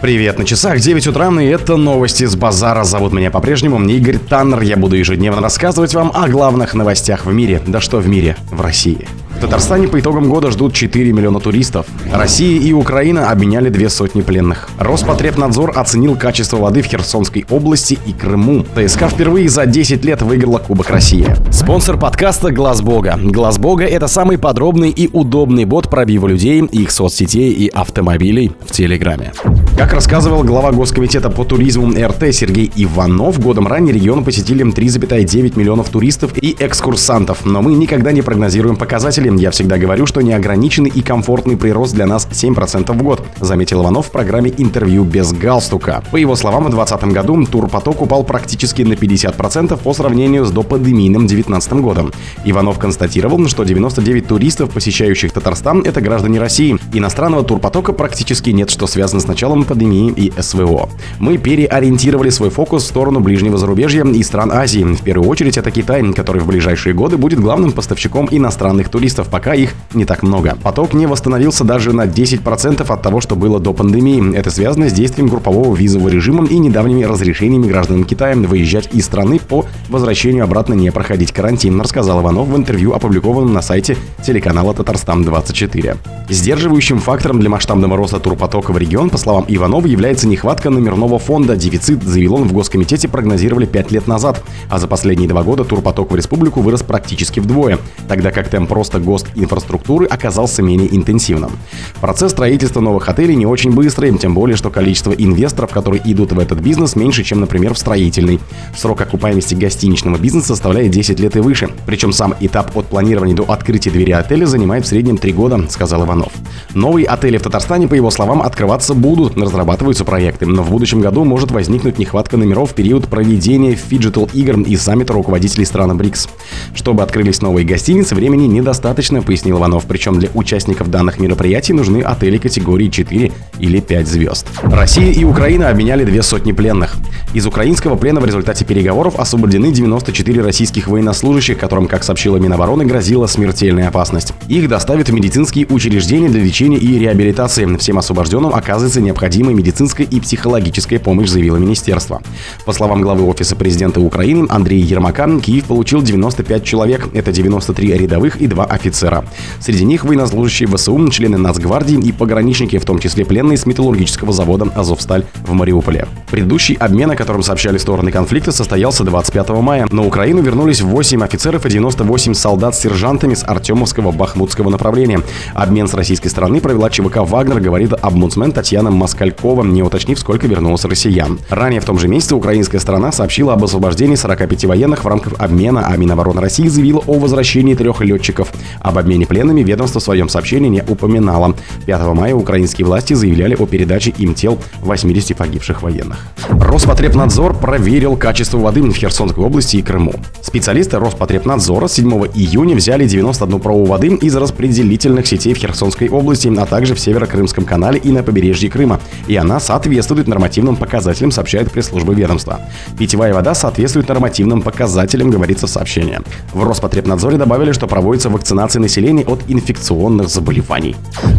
Привет, на часах 9 утра, и это новости с базара. Зовут меня по-прежнему Игорь Таннер. Я буду ежедневно рассказывать вам о главных новостях в мире. Да что в мире, в России. В Татарстане по итогам года ждут 4 миллиона туристов. Россия и Украина обменяли две сотни пленных. Роспотребнадзор оценил качество воды в Херсонской области и Крыму. ТСК впервые за 10 лет выиграла Кубок России. Спонсор подкаста Глаз Бога. Глаз Бога это самый подробный и удобный бот пробива людей, их соцсетей и автомобилей в Телеграме. Как рассказывал глава Госкомитета по туризму РТ Сергей Иванов, годом ранее регион посетили 3,9 миллионов туристов и экскурсантов, но мы никогда не прогнозируем показатели я всегда говорю, что неограниченный и комфортный прирост для нас 7% в год, заметил Иванов в программе «Интервью без галстука». По его словам, в 2020 году турпоток упал практически на 50% по сравнению с допандемийным 2019 годом. Иванов констатировал, что 99 туристов, посещающих Татарстан, это граждане России. Иностранного турпотока практически нет, что связано с началом пандемии и СВО. Мы переориентировали свой фокус в сторону ближнего зарубежья и стран Азии. В первую очередь это Китай, который в ближайшие годы будет главным поставщиком иностранных туристов туристов, пока их не так много. Поток не восстановился даже на 10% от того, что было до пандемии. Это связано с действием группового визового режима и недавними разрешениями гражданам Китая выезжать из страны по возвращению обратно не проходить карантин, рассказал Иванов в интервью, опубликованном на сайте телеканала Татарстан-24. Сдерживающим фактором для масштабного роста турпотока в регион, по словам Иванова, является нехватка номерного фонда. Дефицит, заявил он в Госкомитете, прогнозировали 5 лет назад, а за последние два года турпоток в республику вырос практически вдвое, тогда как темп роста госинфраструктуры оказался менее интенсивным. Процесс строительства новых отелей не очень быстрый, тем более, что количество инвесторов, которые идут в этот бизнес, меньше, чем, например, в строительный. Срок окупаемости гостиничного бизнеса составляет 10 лет и выше. Причем сам этап от планирования до открытия двери отеля занимает в среднем 3 года, сказал Иванов. Новые отели в Татарстане, по его словам, открываться будут, разрабатываются проекты, но в будущем году может возникнуть нехватка номеров в период проведения фиджитал игр и саммита руководителей стран БРИКС. Чтобы открылись новые гостиницы, времени недостаточно достаточно, пояснил Иванов. Причем для участников данных мероприятий нужны отели категории 4 или 5 звезд. Россия и Украина обменяли две сотни пленных. Из украинского плена в результате переговоров освобождены 94 российских военнослужащих, которым, как сообщила Минобороны, грозила смертельная опасность. Их доставят в медицинские учреждения для лечения и реабилитации. Всем освобожденным оказывается необходимая медицинская и психологическая помощь, заявило министерство. По словам главы Офиса президента Украины Андрея Ермака, Киев получил 95 человек. Это 93 рядовых и 2 офицера офицера. Среди них военнослужащие ВСУ, члены Нацгвардии и пограничники, в том числе пленные с металлургического завода «Азовсталь» в Мариуполе. Предыдущий обмен, о котором сообщали стороны конфликта, состоялся 25 мая. На Украину вернулись 8 офицеров и 98 солдат с сержантами с Артемовского Бахмутского направления. Обмен с российской стороны провела ЧВК «Вагнер», говорит обмудсмен Татьяна Москалькова, не уточнив, сколько вернулось россиян. Ранее в том же месяце украинская сторона сообщила об освобождении 45 военных в рамках обмена, а Минобороны России заявила о возвращении трех летчиков. Об обмене пленными ведомство в своем сообщении не упоминало. 5 мая украинские власти заявляли о передаче им тел 80 погибших военных. Роспотребнадзор проверил качество воды в Херсонской области и Крыму. Специалисты Роспотребнадзора 7 июня взяли 91 пробу воды из распределительных сетей в Херсонской области, а также в Северо-Крымском канале и на побережье Крыма. И она соответствует нормативным показателям, сообщает пресс-служба ведомства. Питьевая вода соответствует нормативным показателям, говорится в сообщении. В Роспотребнадзоре добавили, что проводится вакцинация вакцинации населения от инфекционных заболеваний.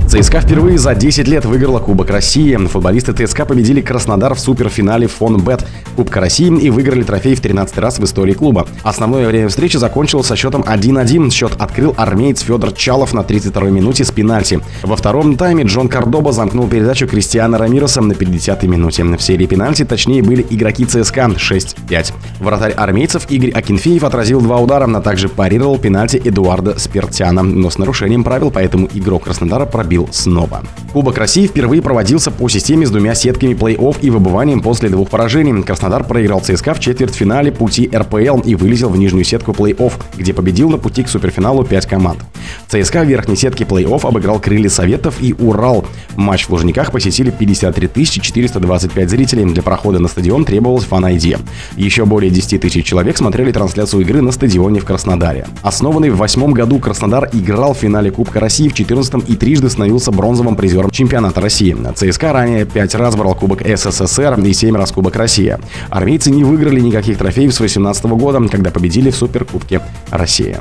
ЦСКА впервые за 10 лет выиграла Кубок России. Футболисты ТСК победили Краснодар в суперфинале Фон Бет Кубка России и выиграли трофей в 13 раз в истории клуба. Основное время встречи закончилось со счетом 1-1. Счет открыл армеец Федор Чалов на 32-й минуте с пенальти. Во втором тайме Джон Кардоба замкнул передачу Кристиана Рамироса на 50-й минуте. В серии пенальти точнее были игроки ЦСКА 6-5. Вратарь армейцев Игорь Акинфеев отразил два удара, а также парировал пенальти Эдуарда Спиртя. Галустяна, но с нарушением правил, поэтому игрок Краснодара пробил снова. Кубок России впервые проводился по системе с двумя сетками плей-офф и выбыванием после двух поражений. Краснодар проиграл ЦСКА в четвертьфинале пути РПЛ и вылетел в нижнюю сетку плей-офф, где победил на пути к суперфиналу 5 команд. ЦСКА в верхней сетке плей-офф обыграл Крылья Советов и Урал. Матч в Лужниках посетили 53 425 зрителей. Для прохода на стадион требовалось фан-айди. Еще более 10 тысяч человек смотрели трансляцию игры на стадионе в Краснодаре. Основанный в восьмом году Краснодар Краснодар играл в финале Кубка России в 14 и трижды становился бронзовым призером чемпионата России. ЦСКА ранее пять раз брал Кубок СССР и семь раз Кубок России. Армейцы не выиграли никаких трофеев с 2018 года, когда победили в Суперкубке России.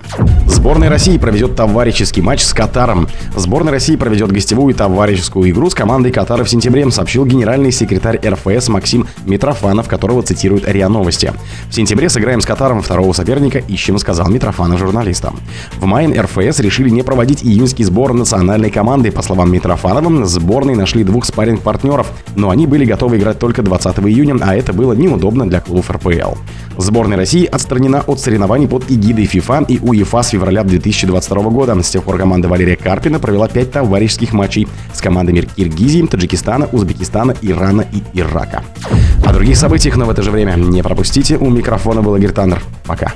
Сборная России проведет товарищеский матч с Катаром. Сборная России проведет гостевую товарищескую игру с командой Катара в сентябре, сообщил генеральный секретарь РФС Максим Митрофанов, которого цитирует РИА Новости. В сентябре сыграем с Катаром второго соперника, ищем, сказал Митрофанов журналистам. В мае РФС решили не проводить июньский сбор национальной команды. По словам Митрофанова, сборные нашли двух спарринг-партнеров, но они были готовы играть только 20 июня, а это было неудобно для клубов РПЛ. Сборная России отстранена от соревнований под эгидой ФИФА и УЕФА с февраля 2022 года. С тех пор команда Валерия Карпина провела пять товарищеских матчей с командами Киргизии, Таджикистана, Узбекистана, Ирана и Ирака. О других событиях, но в это же время не пропустите. У микрофона был Игорь. Пока.